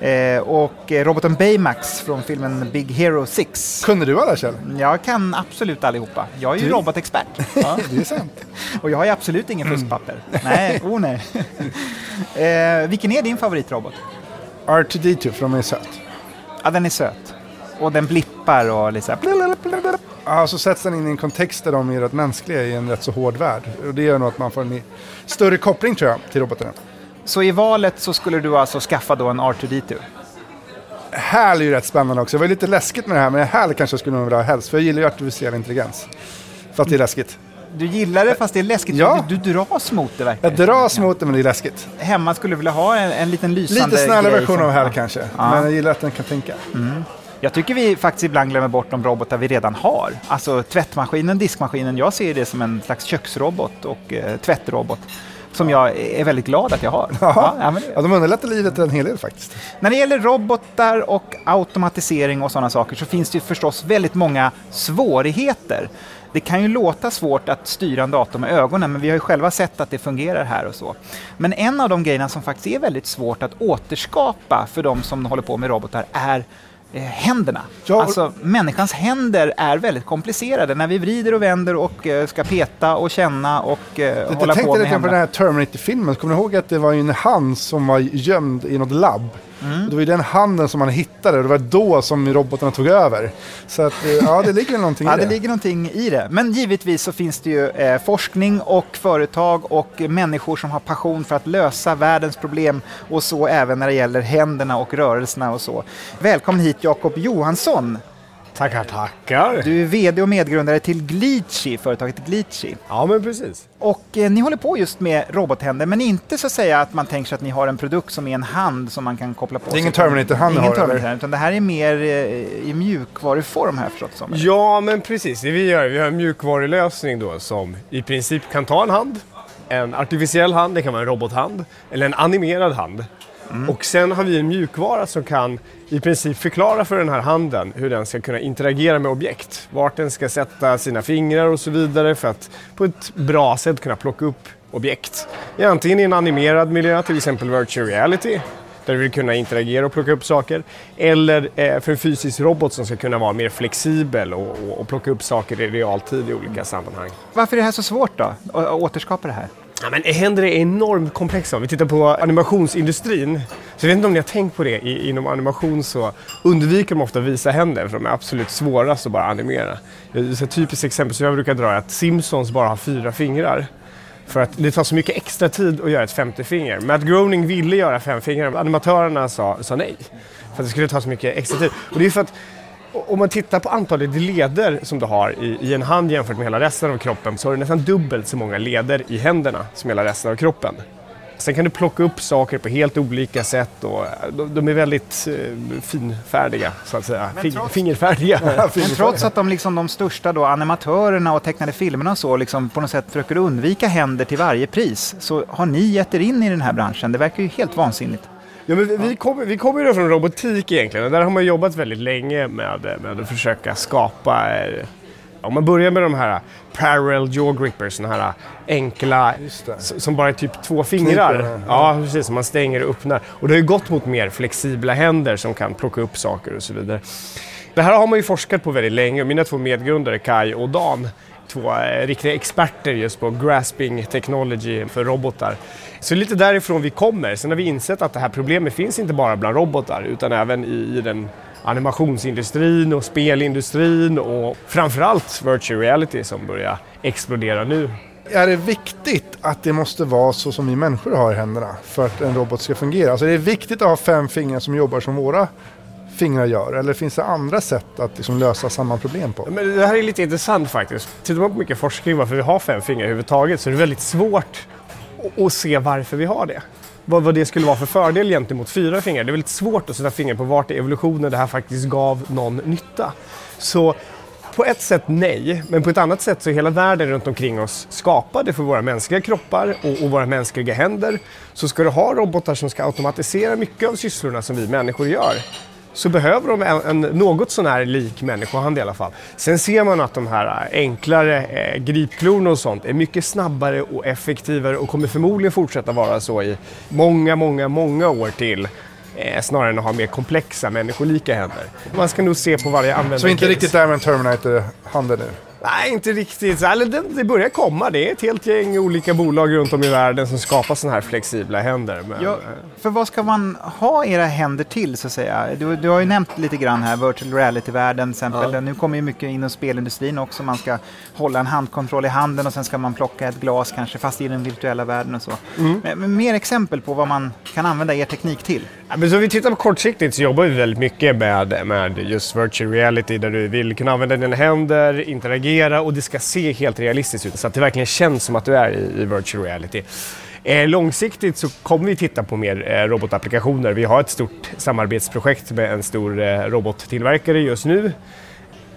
[SPEAKER 2] Eh, och eh, roboten Baymax från filmen Big Hero 6.
[SPEAKER 3] Kunde du alla Kjell?
[SPEAKER 2] Jag kan absolut allihopa. Jag är ju
[SPEAKER 3] Du-
[SPEAKER 2] robotexpert. Ja.
[SPEAKER 3] Det är sant.
[SPEAKER 2] Och jag har ju absolut ingen fuskpapper. Nej, oh nej. eh, vilken är din favoritrobot?
[SPEAKER 3] R2D2, för de är söt.
[SPEAKER 2] Ja, den är söt. Och den blippar och lite så här...
[SPEAKER 3] Ja, så sätts den in i en kontext där de är rätt mänskliga i en rätt så hård värld. Och det gör nog att man får en större koppling tror jag till robotarna.
[SPEAKER 2] Så i valet så skulle du alltså skaffa då en R2D2?
[SPEAKER 3] HAL är ju rätt spännande också. Det var lite läskigt med det här, men HAL kanske jag skulle nog vilja ha helst. För jag gillar ju artificiell intelligens. Fast det är läskigt.
[SPEAKER 2] Du gillar det fast det är läskigt.
[SPEAKER 3] Ja.
[SPEAKER 2] Du, du dras mot det verkligen.
[SPEAKER 3] Jag dras mot det, men det är läskigt.
[SPEAKER 2] Hemma skulle du vilja ha en, en liten lysande
[SPEAKER 3] Lite snällare version
[SPEAKER 2] som-
[SPEAKER 3] av HAL kanske.
[SPEAKER 2] Ja.
[SPEAKER 3] Men jag gillar att den kan tänka.
[SPEAKER 2] Jag tycker vi faktiskt ibland glömmer bort de robotar vi redan har. Alltså tvättmaskinen, diskmaskinen. Jag ser det som en slags köksrobot och eh, tvättrobot. Som jag är väldigt glad att jag har. Ja, ja, men
[SPEAKER 3] Ja, de underlättar livet en hel del faktiskt.
[SPEAKER 2] När det gäller robotar och automatisering och sådana saker så finns det ju förstås väldigt många svårigheter. Det kan ju låta svårt att styra en dator med ögonen, men vi har ju själva sett att det fungerar här och så. Men en av de grejerna som faktiskt är väldigt svårt att återskapa för de som håller på med robotar är händerna.
[SPEAKER 3] Ja,
[SPEAKER 2] Alltså människans händer är väldigt komplicerade när vi vrider och vänder och eh, ska peta och känna och eh,
[SPEAKER 3] Jag
[SPEAKER 2] hålla på
[SPEAKER 3] tänkte
[SPEAKER 2] med
[SPEAKER 3] lite grann på
[SPEAKER 2] händerna.
[SPEAKER 3] den här Terminator-filmen. Kommer ni ihåg att det var en hand som var gömd i något labb?
[SPEAKER 2] Mm.
[SPEAKER 3] Det var ju den handen som man hittade och det var då som robotarna tog över. Så att, eh, ja, det ligger någonting
[SPEAKER 2] Ja,
[SPEAKER 3] i
[SPEAKER 2] det
[SPEAKER 3] det.
[SPEAKER 2] ligger någonting i det. Men givetvis så finns det ju eh, forskning och företag och människor som har passion för att lösa världens problem och så även när det gäller händerna och rörelserna och så. Välkommen hit Jakob Johansson.
[SPEAKER 12] Tackar, tackar.
[SPEAKER 2] Du är VD och medgrundare till Glitchy, företaget Glitchy.
[SPEAKER 12] Ja, men precis.
[SPEAKER 2] Och eh, ni håller på just med robothänder, men inte så att säga att man tänker sig att ni har en produkt som är en hand som man kan koppla på.
[SPEAKER 3] Det är ingen. Terminator-hand
[SPEAKER 2] Ingen? Terminator, utan det här är mer eh, i mjukvaruform förstått det som.
[SPEAKER 12] Ja, men precis. Det vi gör, vi har en mjukvarulösning då som i princip kan ta en hand, en artificiell hand, det kan vara en robothand, eller en animerad hand. Och sen har vi en mjukvara som kan i princip förklara för den här handen hur den ska kunna interagera med objekt. Vart den ska sätta sina fingrar och så vidare för att på ett bra sätt kunna plocka upp objekt. Antingen i en animerad miljö, till exempel virtual reality, där du vill kunna interagera och plocka upp saker. Eller eh, för en fysisk robot som ska kunna vara mer flexibel och, och, och plocka upp saker i realtid i olika sammanhang.
[SPEAKER 2] Varför är det här så svårt då, att återskapa det här?
[SPEAKER 12] Ja, men händer är enormt komplexa. Om vi tittar på animationsindustrin, så jag vet inte om ni har tänkt på det, I, inom animation så undviker de ofta att visa händer för de är absolut svårast att bara animera. Ett typiskt exempel som jag brukar dra är att Simpsons bara har fyra fingrar. För att det tar så mycket extra tid att göra ett femte finger. Matt Groening ville göra fem fingrar, men animatörerna sa, sa nej. För att det skulle ta så mycket extra tid. Och det är för att om man tittar på antalet leder som du har i, i en hand jämfört med hela resten av kroppen så har du nästan dubbelt så många leder i händerna som hela resten av kroppen. Sen kan du plocka upp saker på helt olika sätt och eh, de, de är väldigt eh, finfärdiga så att säga. Fing,
[SPEAKER 2] trots-
[SPEAKER 12] fingerfärdiga.
[SPEAKER 2] Men trots att de, liksom, de största då, animatörerna och tecknade filmerna och så liksom, på något sätt försöker undvika händer till varje pris så har ni gett er in i den här branschen. Det verkar ju helt vansinnigt.
[SPEAKER 12] Ja, men vi, vi kommer vi kommer ju från robotik egentligen och där har man jobbat väldigt länge med, med att försöka skapa eh, om man börjar med de här parallel jaw grippers, såna här enkla som bara är typ två fingrar.
[SPEAKER 3] Kniper,
[SPEAKER 12] Ja, precis. Som man stänger och öppnar. Och det har ju gått mot mer flexibla händer som kan plocka upp saker och så vidare. Det här har man ju forskat på väldigt länge mina två medgrundare Kai och Dan två eh, riktiga experter just på grasping technology för robotar. Så lite därifrån vi kommer. Sen har vi insett att det här problemet finns inte bara bland robotar utan även i, i den animationsindustrin och spelindustrin och framförallt virtual reality som börjar explodera nu.
[SPEAKER 3] Är det viktigt att det måste vara så som vi människor har i händerna för att en robot ska fungera? Alltså är det viktigt att ha fem fingrar som jobbar som våra fingrar gör? Eller finns det andra sätt att liksom lösa samma problem på?
[SPEAKER 12] Men det här är lite intressant faktiskt. Tittar man på mycket forskning varför vi har fem fingrar överhuvudtaget så är det väldigt svårt och se varför vi har det. Vad, vad det skulle vara för fördel gentemot fyra fingrar. Det är väldigt svårt att sätta fingret på vart i evolutionen det här faktiskt gav någon nytta. Så på ett sätt nej, men på ett annat sätt så är hela världen runt omkring oss skapade för våra mänskliga kroppar och, och våra mänskliga händer. Så ska du ha robotar som ska automatisera mycket av sysslorna som vi människor gör så behöver de en, en något sånär lik människohand i alla fall. Sen ser man att de här enklare eh, gripklorna och sånt är mycket snabbare och effektivare och kommer förmodligen fortsätta vara så i många, många, många år till. Eh, snarare än att ha mer komplexa människolika händer. Man ska nog se på varje användare.
[SPEAKER 3] Så inte riktigt där med en Terminator-handen nu?
[SPEAKER 12] Nej, inte riktigt. Det, det börjar komma. Det är ett helt gäng olika bolag runt om i världen som skapar sådana här flexibla händer. Men...
[SPEAKER 2] Ja, för vad ska man ha era händer till så att säga? Du, du har ju nämnt lite grann här, virtual reality-världen till exempel. Ja. Nu kommer ju mycket inom spelindustrin också. Man ska hålla en handkontroll i handen och sen ska man plocka ett glas kanske fast i den virtuella världen och så. Mm. Men, men mer exempel på vad man kan använda er teknik till?
[SPEAKER 12] Ja, men så vi tittar på kortsiktigt så jobbar vi väldigt mycket med, med just virtual reality där du vill kunna använda dina händer, interagera och det ska se helt realistiskt ut så att det verkligen känns som att du är i, i virtual reality. Eh, långsiktigt så kommer vi titta på mer eh, robotapplikationer. Vi har ett stort samarbetsprojekt med en stor eh, robottillverkare just nu.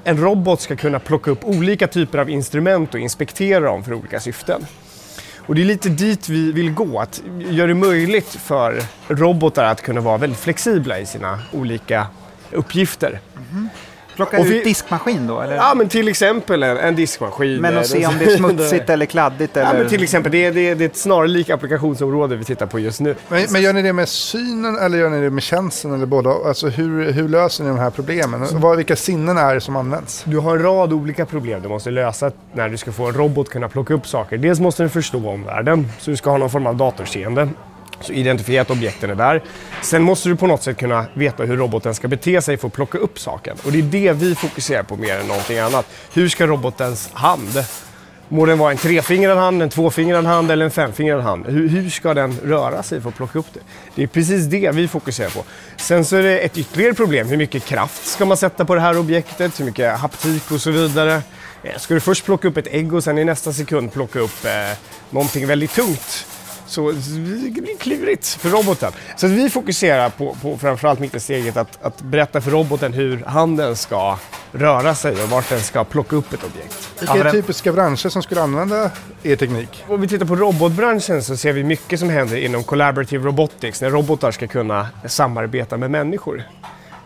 [SPEAKER 12] En robot ska kunna plocka upp olika typer av instrument och inspektera dem för olika syften. Och det är lite dit vi vill gå, att göra det möjligt för robotar att kunna vara väldigt flexibla i sina olika uppgifter.
[SPEAKER 2] Mm. Plocka och ut vi, diskmaskin då? Eller?
[SPEAKER 12] Ja, men till exempel en, en diskmaskin.
[SPEAKER 2] Men att se om det är smutsigt eller kladdigt? Eller?
[SPEAKER 12] Ja, men till exempel. Det är, det, är, det är ett snarlikt applikationsområde vi tittar på just nu.
[SPEAKER 3] Men, men, gör ni det med synen eller gör ni det med känslan eller båda? Alltså hur, hur löser ni de här problemen? Vad, vilka sinnen är det som används?
[SPEAKER 12] Du har en rad olika problem du måste lösa när du ska få en robot kunna plocka upp saker. Dels måste den förstå omvärlden, så du ska ha någon form av datorseende. Så identifiera att objekten är där. Sen måste du på något sätt kunna veta hur roboten ska bete sig för att plocka upp saken. Och det är det vi fokuserar på mer än någonting annat. Hur ska robotens hand Må den vara en trefingrad hand, en tvåfingrad hand eller en femfingrad hand. Hur, hur, ska den röra sig för att plocka upp det? Det är precis det vi fokuserar på. Sen så är det ett ytterligare problem. Hur mycket kraft ska man sätta på det här objektet? Hur mycket haptik och så vidare? Eh, ska du först plocka upp ett ägg och sen i nästa sekund plocka upp eh, någonting väldigt tungt? Så det blir klurigt för roboten. Så vi fokuserar på, på framförallt mittensteget att, att berätta för roboten hur handen ska röra sig och vart den ska plocka upp ett objekt.
[SPEAKER 3] Vilka är typiska branscher som skulle använda er teknik?
[SPEAKER 12] Om vi tittar på robotbranschen så ser vi mycket som händer inom collaborative robotics när robotar ska kunna samarbeta med människor.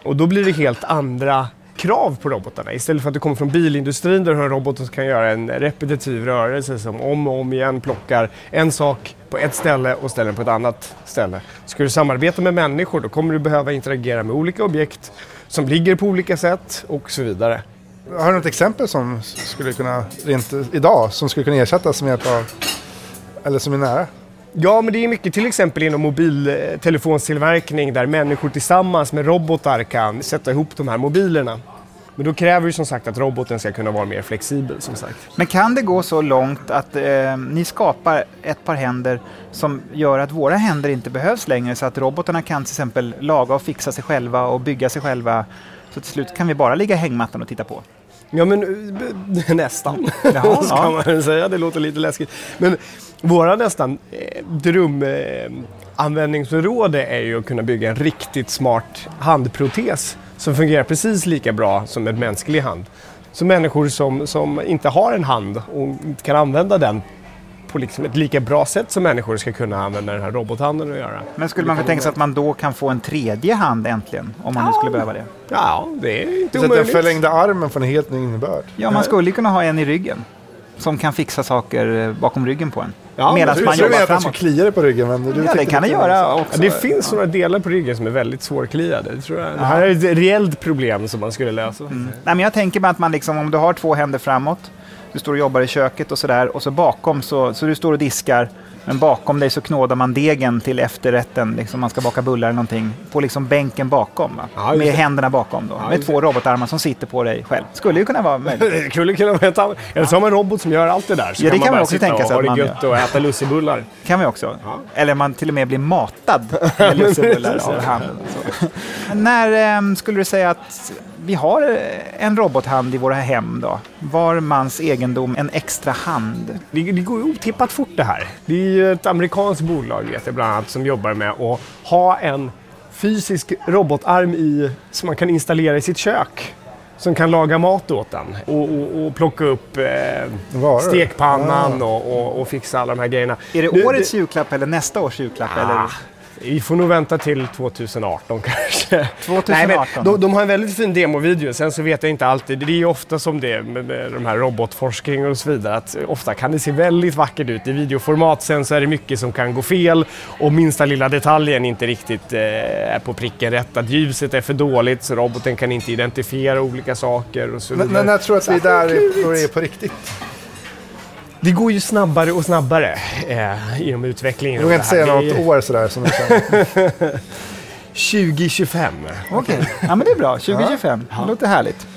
[SPEAKER 12] Och då blir det helt andra krav på robotarna. Istället för att du kommer från bilindustrin där du har en robot som kan göra en repetitiv rörelse som om och om igen plockar en sak på ett ställe och ställer den på ett annat ställe. Ska du samarbeta med människor då kommer du behöva interagera med olika objekt som ligger på olika sätt och så vidare.
[SPEAKER 3] Har du något exempel som skulle kunna, rent idag, som skulle kunna ersättas med hjälp av, eller som är nära?
[SPEAKER 12] Ja, men det är mycket till exempel inom mobiltelefonstillverkning där människor tillsammans med robotar kan sätta ihop de här mobilerna. Men då kräver det som sagt att roboten ska kunna vara mer flexibel. som sagt.
[SPEAKER 2] Men kan det gå så långt att eh, ni skapar ett par händer som gör att våra händer inte behövs längre så att robotarna kan till exempel laga och fixa sig själva och bygga sig själva så till slut kan vi bara ligga i hängmattan och titta på?
[SPEAKER 12] Ja men eh, nästan, Jaha, ska man säga. Det låter lite läskigt. Men våra nästan eh, drömanvändningsområde eh, är ju att kunna bygga en riktigt smart handprotes som fungerar precis lika bra som en mänsklig hand. Så människor som, som inte har en hand och inte kan använda den på liksom ett lika bra sätt som människor ska kunna använda den här robothanden att göra.
[SPEAKER 2] Men skulle man kunna tänka sig att man då kan få en tredje hand äntligen? Om man ja. nu skulle behöva det?
[SPEAKER 12] Ja, det är inte
[SPEAKER 3] omöjligt. Så den förlängda armen får en helt ny innebörd?
[SPEAKER 2] Ja, man skulle kunna ha en i ryggen som kan fixa saker eh, bakom ryggen på en.
[SPEAKER 3] Ja, Medan man jobbar framåt. att den kliar på ryggen. Men
[SPEAKER 2] du ja, det kan det göra också.
[SPEAKER 12] Ja, det finns ja. några delar på ryggen som är väldigt svårkliade. Det, tror jag. Ja. det här är ett reellt problem som man skulle lösa. Mm.
[SPEAKER 2] Nej, men jag tänker mig att man liksom, om du har två händer framåt, du står och jobbar i köket och sådär, och så bakom så, så du står och diskar men bakom dig så knådar man degen till efterrätten, liksom man ska baka bullar eller någonting, på liksom bänken bakom. Ja, med händerna bakom då. Ja, med två robotarmar som sitter på dig själv. Skulle ju kunna vara möjligt.
[SPEAKER 12] det skulle kunna vara ett Eller så har man en robot som gör allt det där. Så
[SPEAKER 2] ja, det
[SPEAKER 12] kan man,
[SPEAKER 2] man också tänka sig.
[SPEAKER 12] Ha det gött och äta lussebullar.
[SPEAKER 2] kan vi också. Ja. Eller man till och med blir matad med lussebullar av handen. När äm, skulle du säga att vi har en robothand i våra hem då. Var mans egendom, en extra hand.
[SPEAKER 12] Det, det går ju otippat fort det här. Det är ju ett amerikanskt bolag vet jag bland annat som jobbar med att ha en fysisk robotarm i, som man kan installera i sitt kök. som kan laga mat åt en och, och, och plocka upp eh, stekpannan
[SPEAKER 2] Ah.
[SPEAKER 12] och, och, och fixa alla de här grejerna.
[SPEAKER 2] Är det
[SPEAKER 12] Nu-
[SPEAKER 2] årets julklapp eller nästa års julklapp?
[SPEAKER 12] Ah,
[SPEAKER 2] Eller?
[SPEAKER 12] Vi får nog vänta till 2018 kanske.
[SPEAKER 2] 2018?
[SPEAKER 12] Nej, men de, de har en väldigt fin demovideo. Sen så vet jag inte alltid. Det är ju ofta som det är med, med de här robotforskning och så vidare. Att ofta kan det se väldigt vackert ut i videoformat. Sen så är det mycket som kan gå fel och minsta lilla detaljen inte riktigt eh, är på pricken rätt. Att ljuset är för dåligt så roboten kan inte identifiera olika saker och så
[SPEAKER 3] Men,
[SPEAKER 12] vidare.
[SPEAKER 3] men jag tror att vi är där är på riktigt.
[SPEAKER 12] Det går ju snabbare och snabbare eh, inom utvecklingen.
[SPEAKER 3] Jag vågar inte säga något
[SPEAKER 12] är-
[SPEAKER 3] år sådär som jag känner.
[SPEAKER 12] 2025.
[SPEAKER 2] Okej, ja men det är bra. 2025, det låter härligt.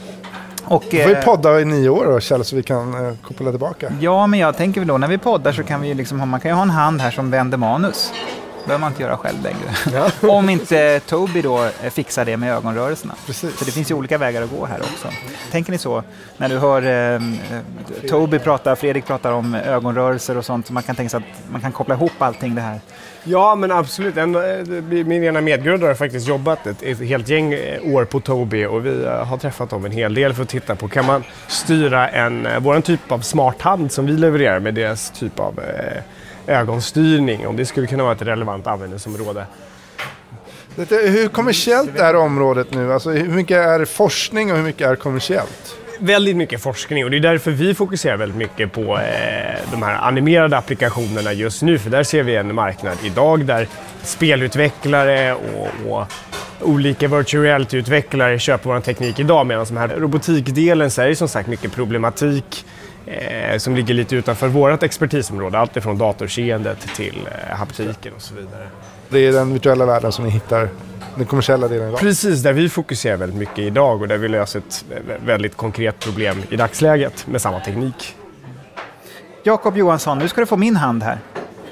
[SPEAKER 2] Och,
[SPEAKER 3] Då får vi
[SPEAKER 2] eh,
[SPEAKER 3] podda i nio år då Kjell så vi kan eh, koppla tillbaka.
[SPEAKER 2] Ja, men jag tänker väl då när vi poddar så kan vi liksom ha, man kan ju ha en hand här som vänder manus. Behöver man inte göra själv längre. Om inte Toby då eh, fixar det med ögonrörelserna.
[SPEAKER 3] Precis.
[SPEAKER 2] För det finns ju olika vägar att gå här också. Tänker ni så, när du hör eh, eh, Toby prata, Fredrik pratar om ögonrörelser och sånt, så man kan tänka sig att man kan koppla ihop allting det här.
[SPEAKER 12] Ja, men absolut. En, eh, min ena medgrundare har faktiskt jobbat ett, ett helt gäng år på Tobii och vi har träffat dem en hel del för att titta på kan man styra en, våran typ av smart hand som vi levererar med deras typ av eh, ögonstyrning, om det skulle kunna vara ett relevant användningsområde.
[SPEAKER 3] Hur kommersiellt är området nu? Alltså, hur mycket är forskning och hur mycket är kommersiellt?
[SPEAKER 12] Väldigt mycket forskning och det är därför vi fokuserar väldigt mycket på eh, de här animerade applikationerna just nu. För där ser vi en marknad idag där spelutvecklare och, och olika virtual reality-utvecklare köper vår teknik idag. Medan de här robotikdelen så är det som sagt mycket problematik eh, som ligger lite utanför vårt expertisområde. Allt ifrån datorseendet till eh, haptiken och så vidare.
[SPEAKER 3] Det är den virtuella världen som ni hittar den kommersiella delen idag.
[SPEAKER 12] Precis, där vi fokuserar väldigt mycket idag och där vi löser ett vä- väldigt konkret problem i dagsläget med samma teknik.
[SPEAKER 2] Jakob Johansson, nu ska du få min hand här.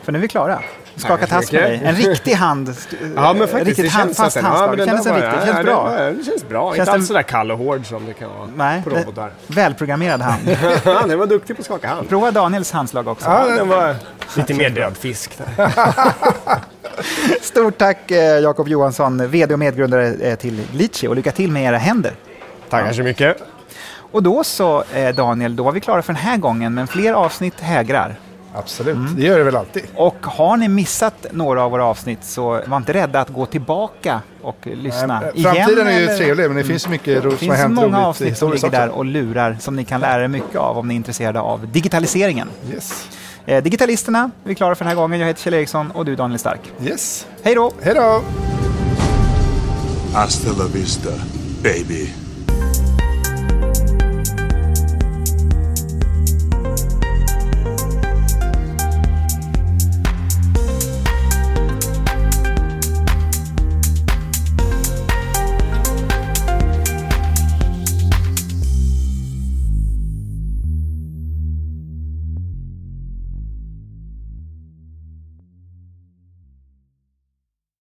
[SPEAKER 2] För nu är vi klara. Skaka
[SPEAKER 12] Tack så
[SPEAKER 2] tass med dig. En riktig hand.
[SPEAKER 12] Ja, men faktiskt.
[SPEAKER 2] Riktigt
[SPEAKER 12] det
[SPEAKER 2] hand,
[SPEAKER 12] känns
[SPEAKER 2] fast handslag.
[SPEAKER 12] men
[SPEAKER 2] det
[SPEAKER 12] där
[SPEAKER 2] en riktigt, känns
[SPEAKER 12] ja,
[SPEAKER 2] bra.
[SPEAKER 12] Det, det känns bra.
[SPEAKER 2] Känns
[SPEAKER 12] inte alls sådär kall och hård som det kan vara
[SPEAKER 2] Nej,
[SPEAKER 12] på
[SPEAKER 2] det-
[SPEAKER 12] robotar.
[SPEAKER 2] Välprogrammerad hand.
[SPEAKER 12] den var duktig på att skaka hand.
[SPEAKER 2] Prova Daniels handslag också.
[SPEAKER 12] Ja, den var lite mer död fisk där.
[SPEAKER 2] Stort tack eh, Jakob Johansson, VD och medgrundare eh, till Glitchi och lycka till med era händer.
[SPEAKER 12] Tackar så mycket.
[SPEAKER 2] Och då så eh, Daniel, då var vi klara för den här gången, men fler avsnitt hägrar.
[SPEAKER 3] Absolut, det gör det väl alltid.
[SPEAKER 2] Och har ni missat några av våra avsnitt så var inte rädda att gå tillbaka och lyssna
[SPEAKER 3] Nej,
[SPEAKER 2] igen.
[SPEAKER 3] framtiden är ju
[SPEAKER 2] eller-
[SPEAKER 3] trevlig, men det finns mycket ro-
[SPEAKER 2] Det
[SPEAKER 3] som har
[SPEAKER 2] finns
[SPEAKER 3] hänt
[SPEAKER 2] många
[SPEAKER 3] roligt i
[SPEAKER 2] avsnitt som ligger där och lurar som ni kan lära er mycket av om ni är intresserade av digitaliseringen.
[SPEAKER 3] Yes.
[SPEAKER 2] Eh, Digitalisterna, vi är klara för den här gången. Jag heter Kjell Eriksson och du Daniel Stark.
[SPEAKER 3] Yes.
[SPEAKER 2] Hej då!
[SPEAKER 3] Hej då!
[SPEAKER 13] Hasta la vista, baby.